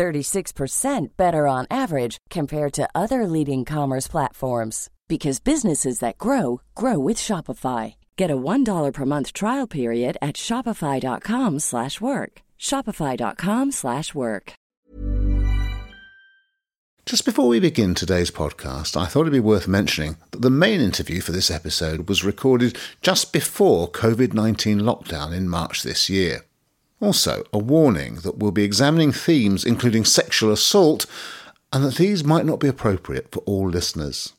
36% better on average compared to other leading commerce platforms because businesses that grow grow with Shopify. Get a $1 per month trial period at shopify.com/work. shopify.com/work. Just before we begin today's podcast, I thought it'd be worth mentioning that the main interview for this episode was recorded just before COVID-19 lockdown in March this year. Also, a warning that we'll be examining themes including sexual assault and that these might not be appropriate for all listeners.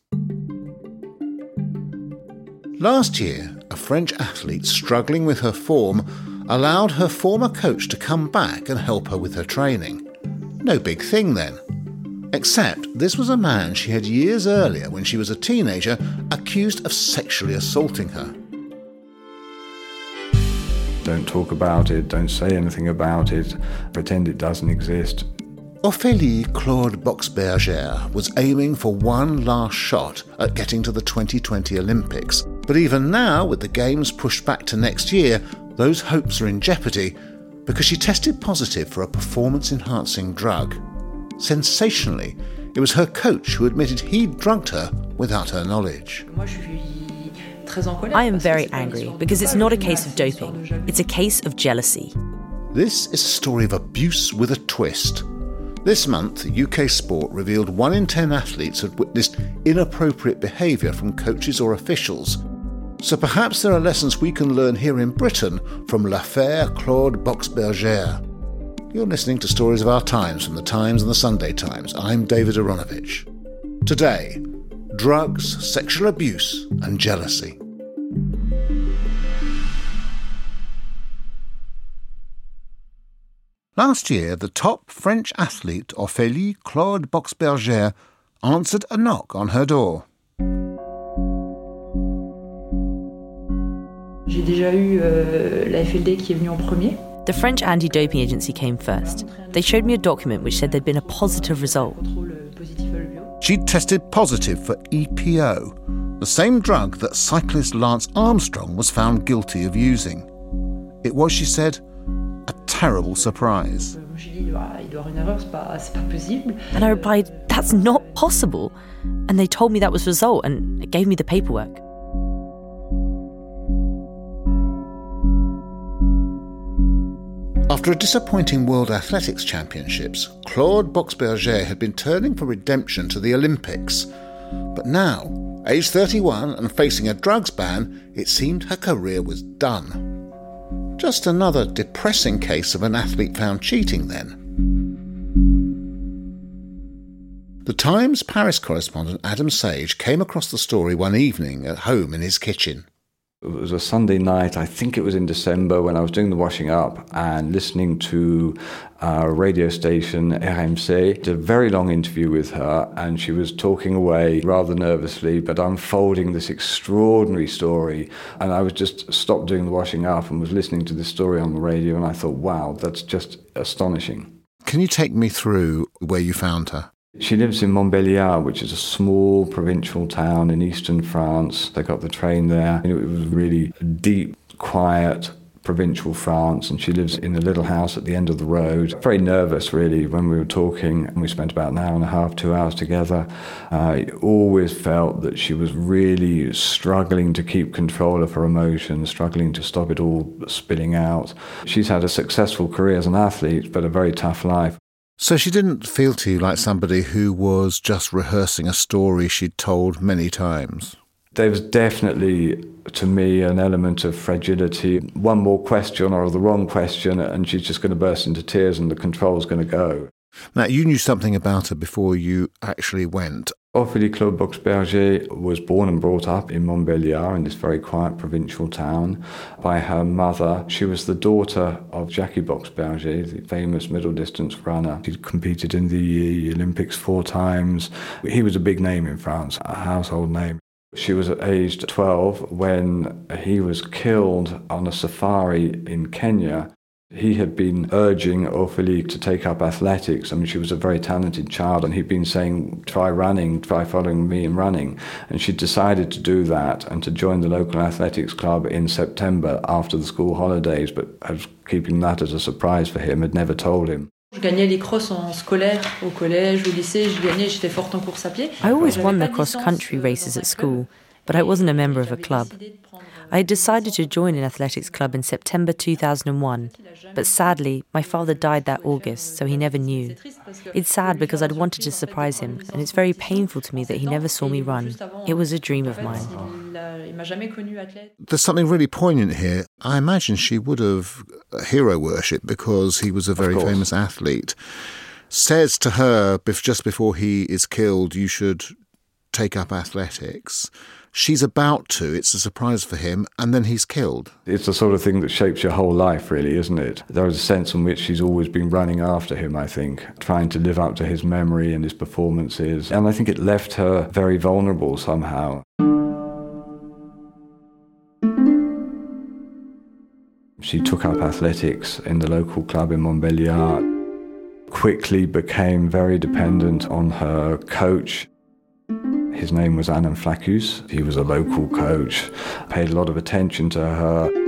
Last year, a French athlete struggling with her form allowed her former coach to come back and help her with her training. No big thing then. Except this was a man she had years earlier, when she was a teenager, accused of sexually assaulting her. Don't talk about it, don't say anything about it, pretend it doesn't exist. Ophélie Claude Boxberger was aiming for one last shot at getting to the 2020 Olympics. But even now, with the Games pushed back to next year, those hopes are in jeopardy because she tested positive for a performance enhancing drug. Sensationally, it was her coach who admitted he'd drugged her without her knowledge. I am very angry because it's not a case of doping, it's a case of jealousy. This is a story of abuse with a twist. This month, UK Sport revealed one in ten athletes had witnessed inappropriate behaviour from coaches or officials. So perhaps there are lessons we can learn here in Britain from L'Affaire Claude Boxberger. You're listening to Stories of Our Times from the Times and the Sunday Times. I'm David Aaronovitch. Today, drugs, sexual abuse, and jealousy. Last year, the top French athlete Ophélie Claude Boxberger answered a knock on her door. J'ai déjà eu euh, la FLD qui est venue en premier. The French anti doping agency came first. They showed me a document which said there'd been a positive result. Euh, She'd tested positive for EPO, the same drug that cyclist Lance Armstrong was found guilty of using. It was, she said, a terrible surprise. And I replied, That's not possible. And they told me that was the result and it gave me the paperwork. After a disappointing World Athletics Championships, Claude Boxberger had been turning for redemption to the Olympics. But now, aged 31 and facing a drugs ban, it seemed her career was done. Just another depressing case of an athlete found cheating, then. The Times Paris correspondent Adam Sage came across the story one evening at home in his kitchen. It was a Sunday night, I think it was in December, when I was doing the washing up and listening to a radio station, RMC. Did a very long interview with her, and she was talking away rather nervously, but unfolding this extraordinary story. And I was just stopped doing the washing up and was listening to this story on the radio, and I thought, wow, that's just astonishing. Can you take me through where you found her? She lives in Montbéliard, which is a small provincial town in eastern France. They got the train there. It was really deep, quiet, provincial France, and she lives in a little house at the end of the road. Very nervous, really, when we were talking, and we spent about an hour and a half, two hours together. I always felt that she was really struggling to keep control of her emotions, struggling to stop it all spilling out. She's had a successful career as an athlete, but a very tough life. So she didn't feel to you like somebody who was just rehearsing a story she'd told many times. There was definitely, to me, an element of fragility. One more question or the wrong question, and she's just going to burst into tears and the control's going to go. Now, you knew something about her before you actually went. Ophélie Claude Boxberger was born and brought up in Montbéliard, in this very quiet provincial town, by her mother. She was the daughter of Jacky Boxberger, the famous middle distance runner. He competed in the Olympics four times. He was a big name in France, a household name. She was aged 12 when he was killed on a safari in Kenya he had been urging Ophélie to take up athletics. I mean, she was a very talented child, and he'd been saying, try running, try following me in running. And she decided to do that and to join the local athletics club in September after the school holidays, but I was keeping that as a surprise for him, had never told him. Je gagnais les crosses en scolaire, au collège, au lycée, je gagnais, j'étais forte en course à pied. I always won the cross-country euh, races at school, but I wasn't a member of a club. I decided to join an athletics club in September 2001, but sadly, my father died that August, so he never knew. It's sad because I'd wanted to surprise him, and it's very painful to me that he never saw me run. It was a dream of mine. There's something really poignant here. I imagine she would have uh, hero worship because he was a very famous athlete. Says to her just before he is killed, you should take up athletics she's about to, it's a surprise for him, and then he's killed. It's the sort of thing that shapes your whole life, really, isn't it? There is a sense in which she's always been running after him, I think, trying to live up to his memory and his performances. And I think it left her very vulnerable somehow. She took up athletics in the local club in Montbéliard, quickly became very dependent on her coach his name was Alain Flaccus. He was a local coach, paid a lot of attention to her.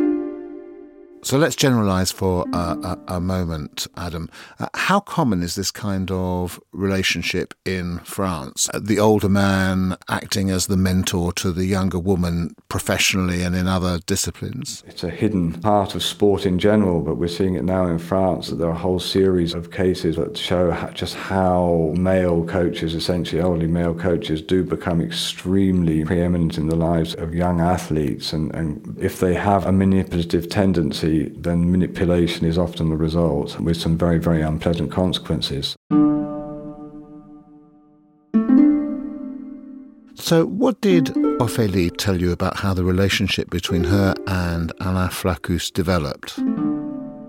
So let's generalize for a, a, a moment, Adam. Uh, how common is this kind of relationship in France? Uh, the older man acting as the mentor to the younger woman professionally and in other disciplines? It's a hidden part of sport in general, but we're seeing it now in France that there are a whole series of cases that show how, just how male coaches, essentially elderly male coaches, do become extremely preeminent in the lives of young athletes. And, and if they have a manipulative tendency, then manipulation is often the result with some very, very unpleasant consequences. So, what did Ophélie tell you about how the relationship between her and Alain Flaccus developed?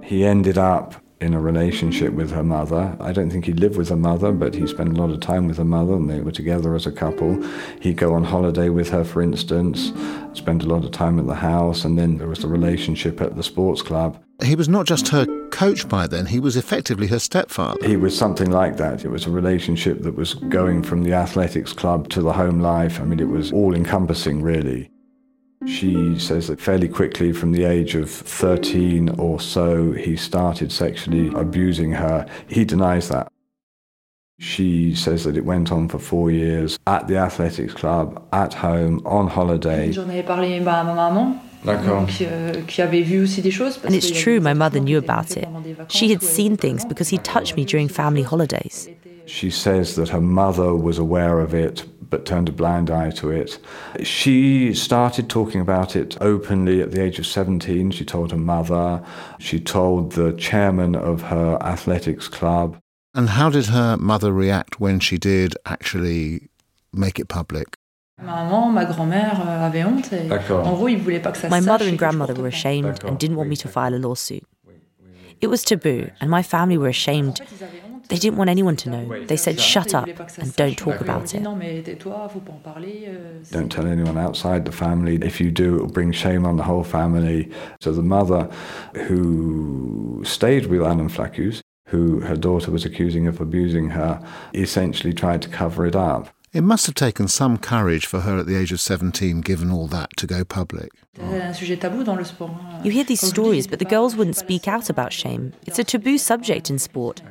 He ended up in a relationship with her mother. I don't think he lived with her mother, but he spent a lot of time with her mother and they were together as a couple. He'd go on holiday with her, for instance, spend a lot of time at the house, and then there was the relationship at the sports club. He was not just her coach by then, he was effectively her stepfather. He was something like that. It was a relationship that was going from the athletics club to the home life. I mean, it was all encompassing, really. She says that fairly quickly, from the age of 13 or so, he started sexually abusing her. He denies that. She says that it went on for four years at the athletics club, at home, on holiday. J'en avais parlé à ma maman. Euh, and it's true, my mother knew about it. She had seen things because he touched me during family holidays. She says that her mother was aware of it but turned a blind eye to it. She started talking about it openly at the age of 17. She told her mother, she told the chairman of her athletics club. And how did her mother react when she did actually make it public? Euh, my mother and grandmother were ashamed and didn't want me to file a lawsuit. It was taboo, and my family were ashamed they didn't want anyone to know. They said, shut up and don't talk about it. Don't tell anyone outside the family. If you do, it will bring shame on the whole family. So the mother who stayed with Alain Flaccus, who her daughter was accusing of abusing her, essentially tried to cover it up. It must have taken some courage for her at the age of 17, given all that, to go public. You hear these stories, but the girls wouldn't speak out about shame. It's a taboo subject in sport.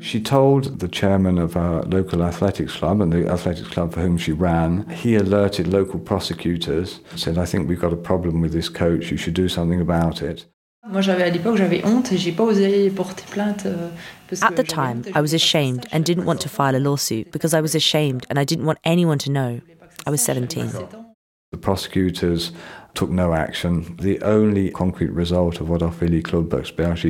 She told the chairman of our local athletics club and the athletics club for whom she ran, he alerted local prosecutors, said, I think we've got a problem with this coach, you should do something about it. Euh, At the time, I was ashamed and didn't want to file a lawsuit because I was ashamed and I didn't want anyone to know. I was 17. The prosecutors took no action. The only concrete result of what Ophélie Claude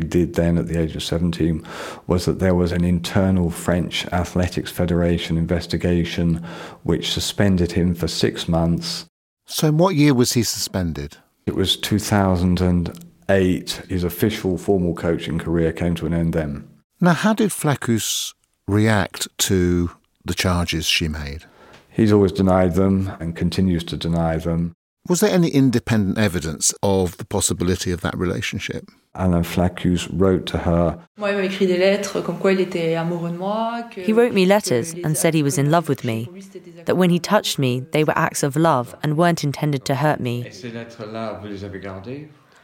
did then at the age of 17 was that there was an internal French Athletics Federation investigation which suspended him for six months. So, in what year was he suspended? It was 2008. His official formal coaching career came to an end then. Now, how did Flaccus react to the charges she made? He's always denied them and continues to deny them. Was there any independent evidence of the possibility of that relationship? Alain Flaccus wrote to her. He wrote me letters and said he was in love with me, that when he touched me, they were acts of love and weren't intended to hurt me.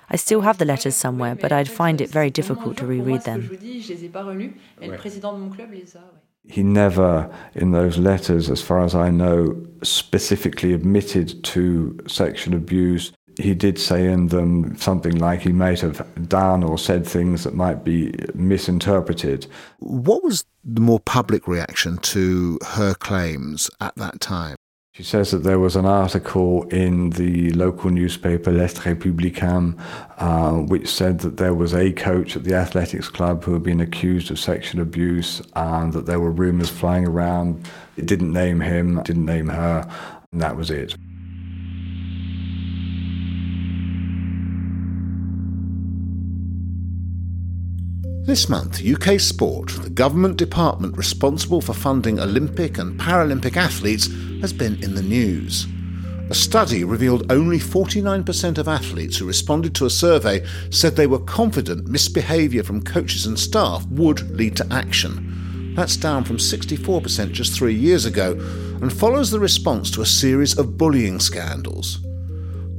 I still have the letters somewhere, but I'd find it very difficult to reread them. He never, in those letters, as far as I know, specifically admitted to sexual abuse. He did say in them something like he might have done or said things that might be misinterpreted. What was the more public reaction to her claims at that time? She says that there was an article in the local newspaper L'Est Républicain uh, which said that there was a coach at the athletics club who had been accused of sexual abuse and that there were rumours flying around. It didn't name him, didn't name her, and that was it. This month, UK Sport, the government department responsible for funding Olympic and Paralympic athletes, has been in the news. A study revealed only 49% of athletes who responded to a survey said they were confident misbehaviour from coaches and staff would lead to action. That's down from 64% just three years ago and follows the response to a series of bullying scandals.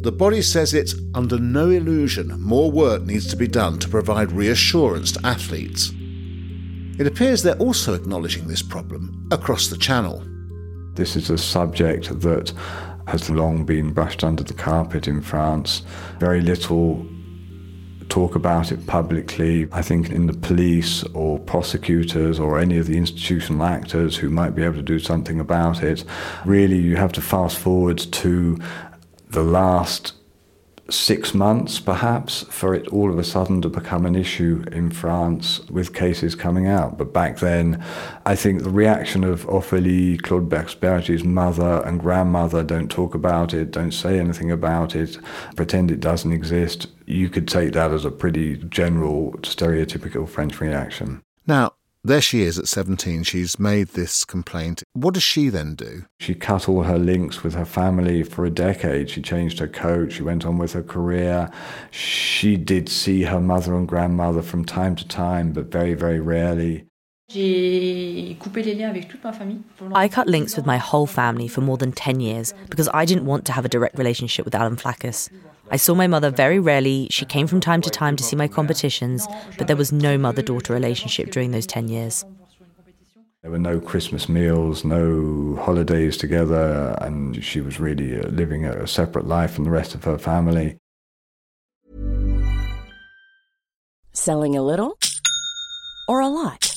The body says it's under no illusion more work needs to be done to provide reassurance to athletes. It appears they're also acknowledging this problem across the channel. This is a subject that has long been brushed under the carpet in France. Very little talk about it publicly. I think in the police or prosecutors or any of the institutional actors who might be able to do something about it, really you have to fast forward to the last six months, perhaps, for it all of a sudden to become an issue in France with cases coming out. But back then, I think the reaction of Ophélie Claude Boxberger's mother and grandmother don't talk about it, don't say anything about it, pretend it doesn't exist. You could take that as a pretty general, stereotypical French reaction. Now, there she is at 17. She's made this complaint. What does she then do? She cut all her links with her family for a decade. She changed her coach. She went on with her career. She did see her mother and grandmother from time to time, but very, very rarely. I cut links with my whole family for more than 10 years because I didn't want to have a direct relationship with Alain Flaccus. I saw my mother very rarely. She came from time to time to see my competitions, but there was no mother daughter relationship during those 10 years. There were no Christmas meals, no holidays together, and she was really uh, living a separate life from the rest of her family. Selling a little or a lot?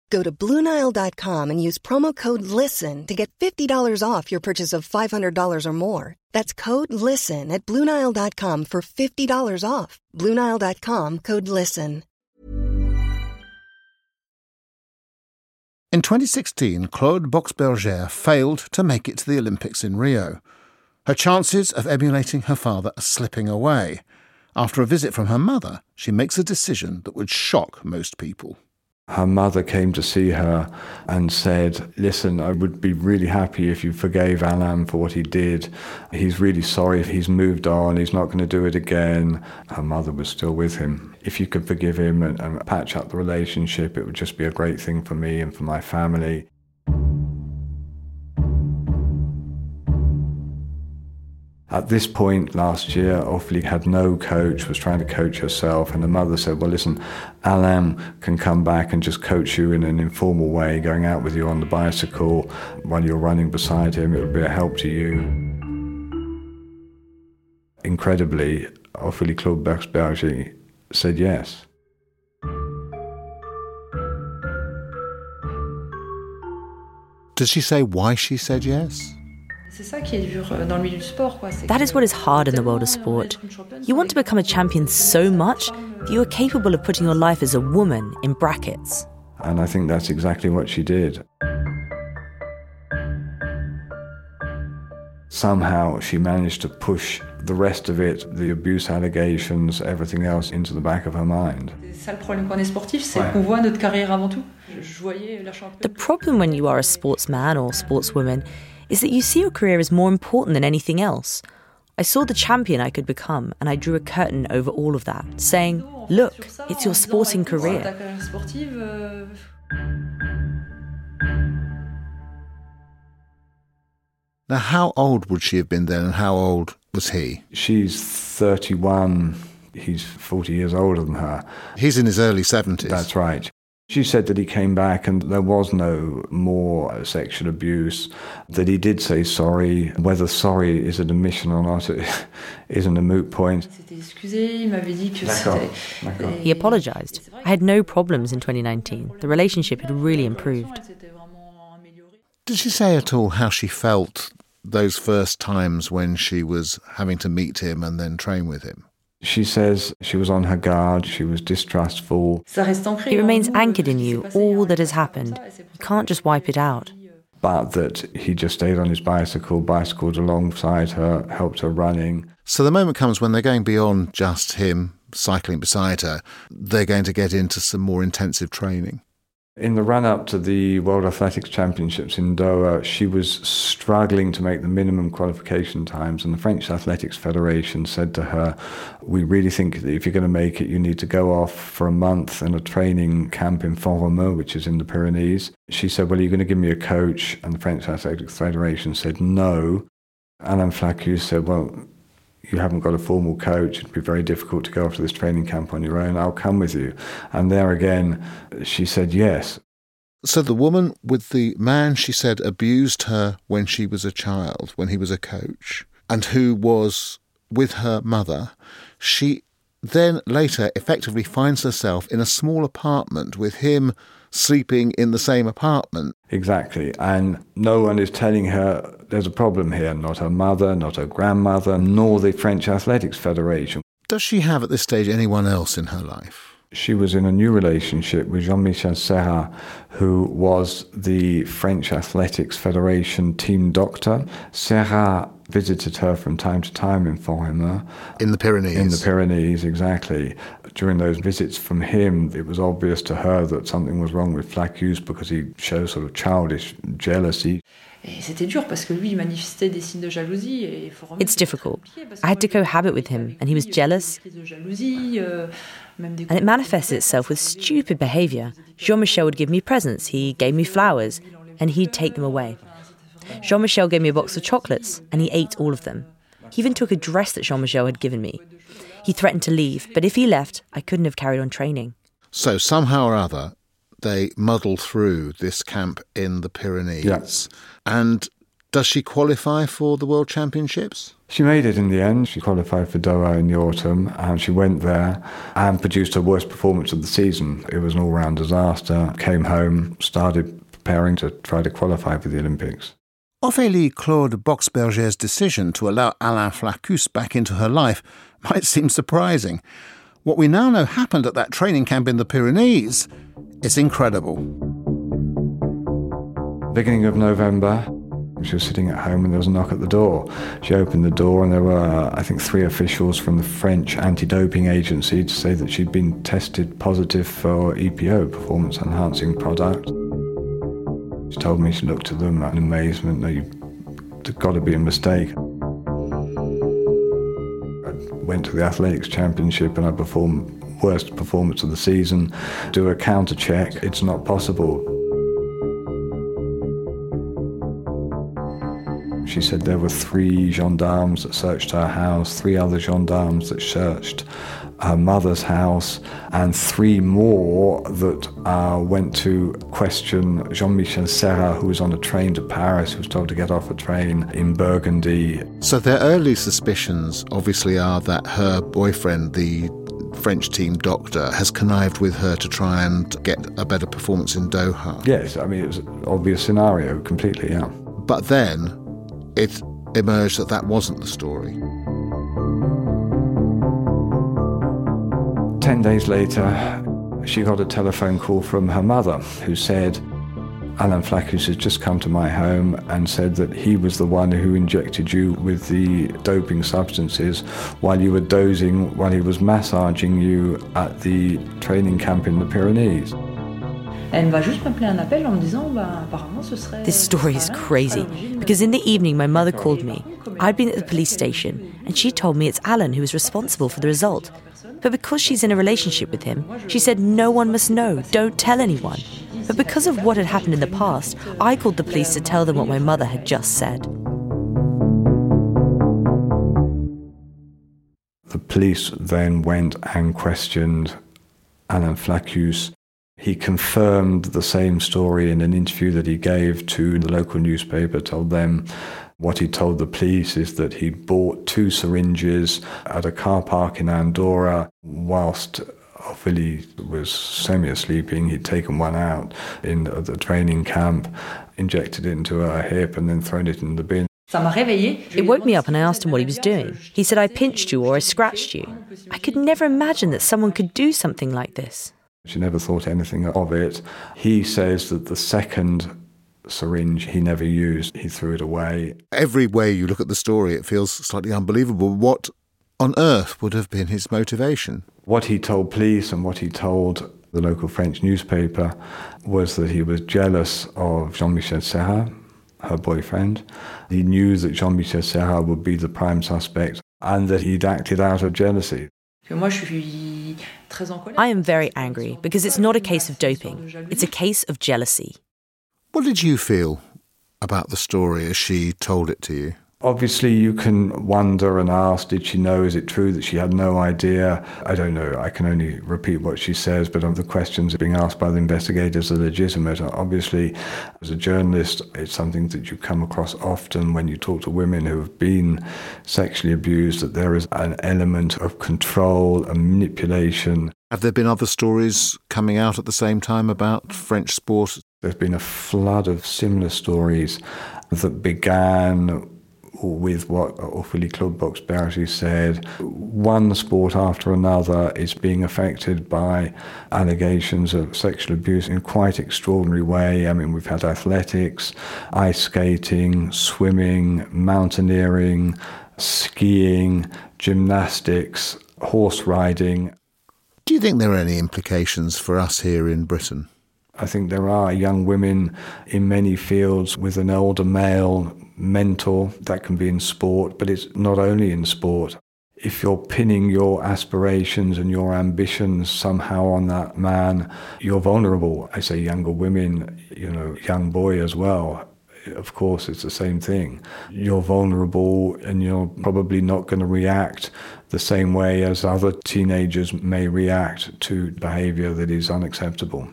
Go to Bluenile.com and use promo code LISTEN to get $50 off your purchase of $500 or more. That's code LISTEN at Bluenile.com for $50 off. Bluenile.com code LISTEN. In 2016, Claude Boxberger failed to make it to the Olympics in Rio. Her chances of emulating her father are slipping away. After a visit from her mother, she makes a decision that would shock most people. Her mother came to see her and said, Listen, I would be really happy if you forgave Alain for what he did. He's really sorry. He's moved on. He's not going to do it again. Her mother was still with him. If you could forgive him and, and patch up the relationship, it would just be a great thing for me and for my family. At this point last year, Ophélie had no coach, was trying to coach herself, and the mother said, Well, listen, Alain can come back and just coach you in an informal way, going out with you on the bicycle while you're running beside him. It would be a help to you. Incredibly, Ophélie Claude Boxberger said yes. Does she say why she said yes? Euh, that is what is hard in the world of sport. You want to become a champion so much that you are capable of putting your life as a woman in brackets. And I think that's exactly what she did. Somehow she managed to push the rest of it, the abuse allegations, everything else, into the back of her mind. The problem when you are a sportsman or sportswoman is that you see your career as more important than anything else. I saw the champion I could become, and I drew a curtain over all of that, saying, Look, it's your sporting career. Now, how old would she have been then, and how old was he? She's 31. He's 40 years older than her. He's in his early 70s. That's right. She said that he came back and there was no more sexual abuse, that he did say sorry. Whether sorry is an admission or not isn't a moot point. He apologized. I had no problems in 2019. The relationship had really improved. Did she say at all how she felt those first times when she was having to meet him and then train with him? She says she was on her guard, she was distrustful. It remains anchored in you, all that has happened. You can't just wipe it out. But that he just stayed on his bicycle, bicycled alongside her, helped her running. So the moment comes when they're going beyond just him cycling beside her, they're going to get into some more intensive training. In the run up to the World Athletics Championships in Doha, she was struggling to make the minimum qualification times, and the French Athletics Federation said to her, We really think that if you're going to make it, you need to go off for a month in a training camp in Font-Romeu, which is in the Pyrenees. She said, Well, are you going to give me a coach? And the French Athletics Federation said, No. Alain Flaccus said, Well, you haven't got a formal coach, it'd be very difficult to go off to this training camp on your own. I'll come with you. And there again, she said yes. So the woman with the man she said abused her when she was a child, when he was a coach, and who was with her mother, she then later effectively finds herself in a small apartment with him sleeping in the same apartment. Exactly. And no one is telling her there's a problem here, not her mother, not her grandmother, nor the French Athletics Federation. Does she have at this stage anyone else in her life? She was in a new relationship with Jean Michel Serra, who was the French Athletics Federation team doctor. Serra visited her from time to time in Font-Romeu. In the Pyrenees? In the Pyrenees, exactly. During those visits from him, it was obvious to her that something was wrong with Flaccus because he showed sort of childish jealousy. It's difficult. I had to cohabit with him, and he was jealous. Euh, and it manifested itself with stupid behavior. Jean Michel would give me presents, he gave me flowers, and he'd take them away. Jean Michel gave me a box of chocolates, and he ate all of them. He even took a dress that Jean Michel had given me. He threatened to leave, but if he left, I couldn't have carried on training. So, somehow or other, they muddle through this camp in the Pyrenees. Yes. And does she qualify for the World Championships? She made it in the end. She qualified for Doha in the autumn and she went there and produced her worst performance of the season. It was an all round disaster. Came home, started preparing to try to qualify for the Olympics. Ophélie Claude Boxberger's decision to allow Alain Flaccus back into her life might seem surprising. What we now know happened at that training camp in the Pyrenees is incredible. Beginning of November, She was sitting at home and there was a knock at the door. She opened the door and there were, I think, three officials from the French anti doping agency to say that she'd been tested positive for EPO, performance enhancing product. She told me she looked at them in amazement. You, there's got to be a mistake. I went to the athletics championship and I performed worst performance of the season. Do a counter check. It's not possible. She said there were three gendarmes that searched her house, three other gendarmes that searched her mother's house, and three more that uh, went to question Jean Michel Serra, who was on a train to Paris, who was told to get off a train in Burgundy. So their early suspicions obviously are that her boyfriend, the French team doctor, has connived with her to try and get a better performance in Doha. Yes, I mean, it was an obvious scenario completely, yeah. But then it emerged that that wasn't the story. Ten days later, she got a telephone call from her mother who said, Alain Flaccus has just come to my home and said that he was the one who injected you with the doping substances while you were dozing, while he was massaging you at the training camp in the Pyrenees. This story is crazy because in the evening my mother called me. I'd been at the police station and she told me it's Alain who is responsible for the result. But because she's in a relationship with him, she said no one must know, don't tell anyone. But because of what had happened in the past, I called the police to tell them what my mother had just said. The police then went and questioned Alain Flaccus he confirmed the same story in an interview that he gave to the local newspaper, told them what he told the police is that he bought two syringes at a car park in Andorra whilst Ophélie was semi-sleeping. He'd taken one out in the training camp, injected it into her hip and then thrown it in the bin. It woke me up and I asked him what he was doing. He said, I pinched you or I scratched you. I could never imagine that someone could do something like this. She never thought anything of it. He says that the second syringe he never used, he threw it away. Every way you look at the story, it feels slightly unbelievable. What on earth would have been his motivation? What he told police and what he told the local French newspaper was that he was jealous of Jean Michel Serra, her boyfriend. He knew that Jean Michel Serra would be the prime suspect and that he'd acted out of jealousy. I am very angry because it's not a case of doping, it's a case of jealousy. What did you feel about the story as she told it to you? Obviously, you can wonder and ask, did she know? Is it true that she had no idea? I don't know. I can only repeat what she says, but the questions being asked by the investigators are legitimate. Obviously, as a journalist, it's something that you come across often when you talk to women who have been sexually abused, that there is an element of control and manipulation. Have there been other stories coming out at the same time about French sport? There's been a flood of similar stories that began with what Ophélie Claude Boxberger said, one sport after another is being affected by allegations of sexual abuse in quite extraordinary way. I mean, we've had athletics, ice skating, swimming, mountaineering, skiing, gymnastics, horse riding. Do you think there are any implications for us here in Britain? I think there are young women in many fields with an older male mentor. That can be in sport, but it's not only in sport. If you're pinning your aspirations and your ambitions somehow on that man, you're vulnerable. I say younger women, you know, young boy as well. Of course, it's the same thing. You're vulnerable and you're probably not going to react the same way as other teenagers may react to behavior that is unacceptable.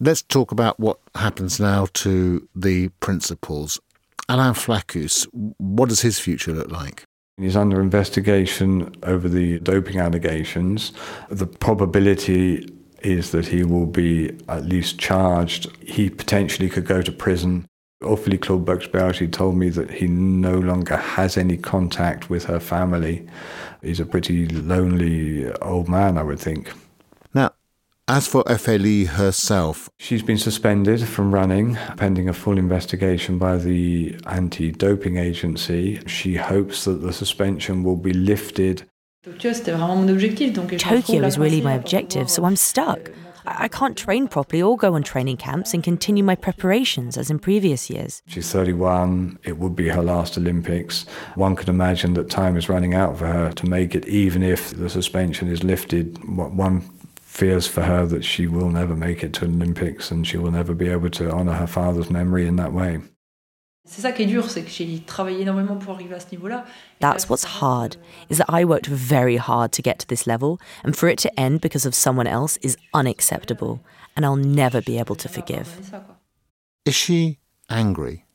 Let's talk about what happens now to the principals. Alain Flaccus, what does his future look like? He's under investigation over the doping allegations. The probability is that he will be at least charged. He potentially could go to prison. Ophélie Claude Boxberger told me that he no longer has any contact with her family. He's a pretty lonely old man, I would think. Now, As for Ophélie herself, she's been suspended from running pending a full investigation by the anti doping agency. She hopes that the suspension will be lifted. Tokyo is really my objective, so I'm stuck. I can't train properly or go on training camps and continue my preparations as in previous years. She's 31. It would be her last Olympics. One could imagine that time is running out for her to make it, even if the suspension is lifted. One fears for her that she will never make it to the Olympics and she will never be able to honour her father's memory in that way. That's what's hard, is that I worked very hard to get to this level, and for it to end because of someone else is unacceptable, and I'll never be able to forgive. Is she angry?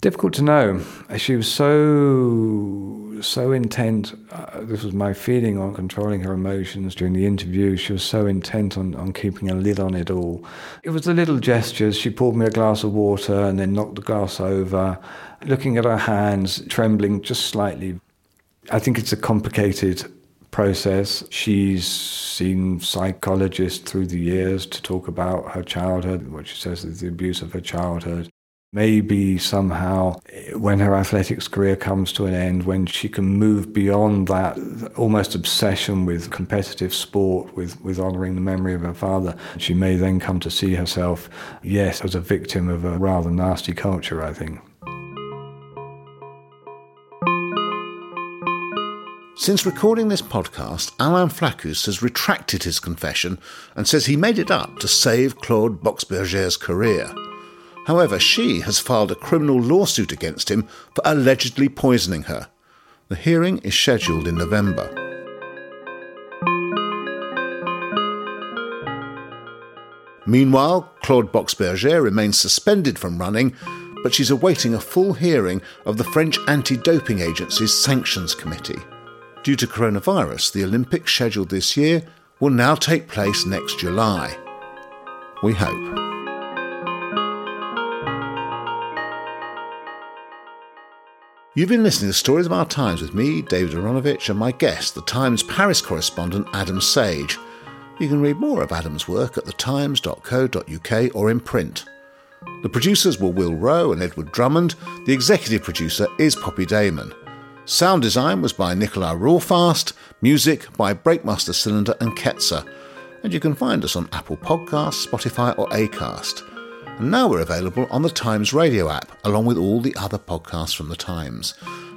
Difficult to know. She was so so intent. Uh, this was my feeling on controlling her emotions during the interview. She was so intent on, on keeping a lid on it all. It was the little gestures. She poured me a glass of water and then knocked the glass over. Looking at her hands, trembling just slightly. I think it's a complicated process. She's seen psychologists through the years to talk about her childhood, what she says is the abuse of her childhood. Maybe somehow, when her athletics career comes to an end, when she can move beyond that almost obsession with competitive sport, with, with honouring the memory of her father, she may then come to see herself, yes, as a victim of a rather nasty culture, I think. Since recording this podcast, Alain Flaccus has retracted his confession and says he made it up to save Claude Boxberger's career. However, she has filed a criminal lawsuit against him for allegedly poisoning her. The hearing is scheduled in November. Meanwhile, Claude Boxberger remains suspended from running, but she's awaiting a full hearing of the French anti doping agency's sanctions committee. Due to coronavirus, the Olympics scheduled this year will now take place next July. We hope. You've been listening to Stories of Our Times with me, David Aaronovitch, and my guest, the Times Paris correspondent Adam Sage. You can read more of Adam's work at thetimes.co.uk or in print. The producers were Will Rowe and Edward Drummond. The executive producer is Poppy Damon. Sound design was by Nikolai Rawfast. Music by Breakmaster Cylinder and Ketzer. And you can find us on Apple Podcasts, Spotify, or Acast. And now we're available on the Times Radio app, along with all the other podcasts from the Times.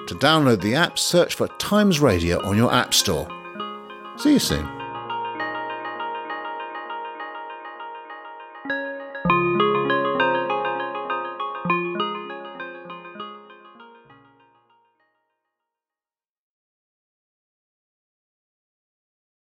To download the app, search for Times Radio on your App Store. See you soon.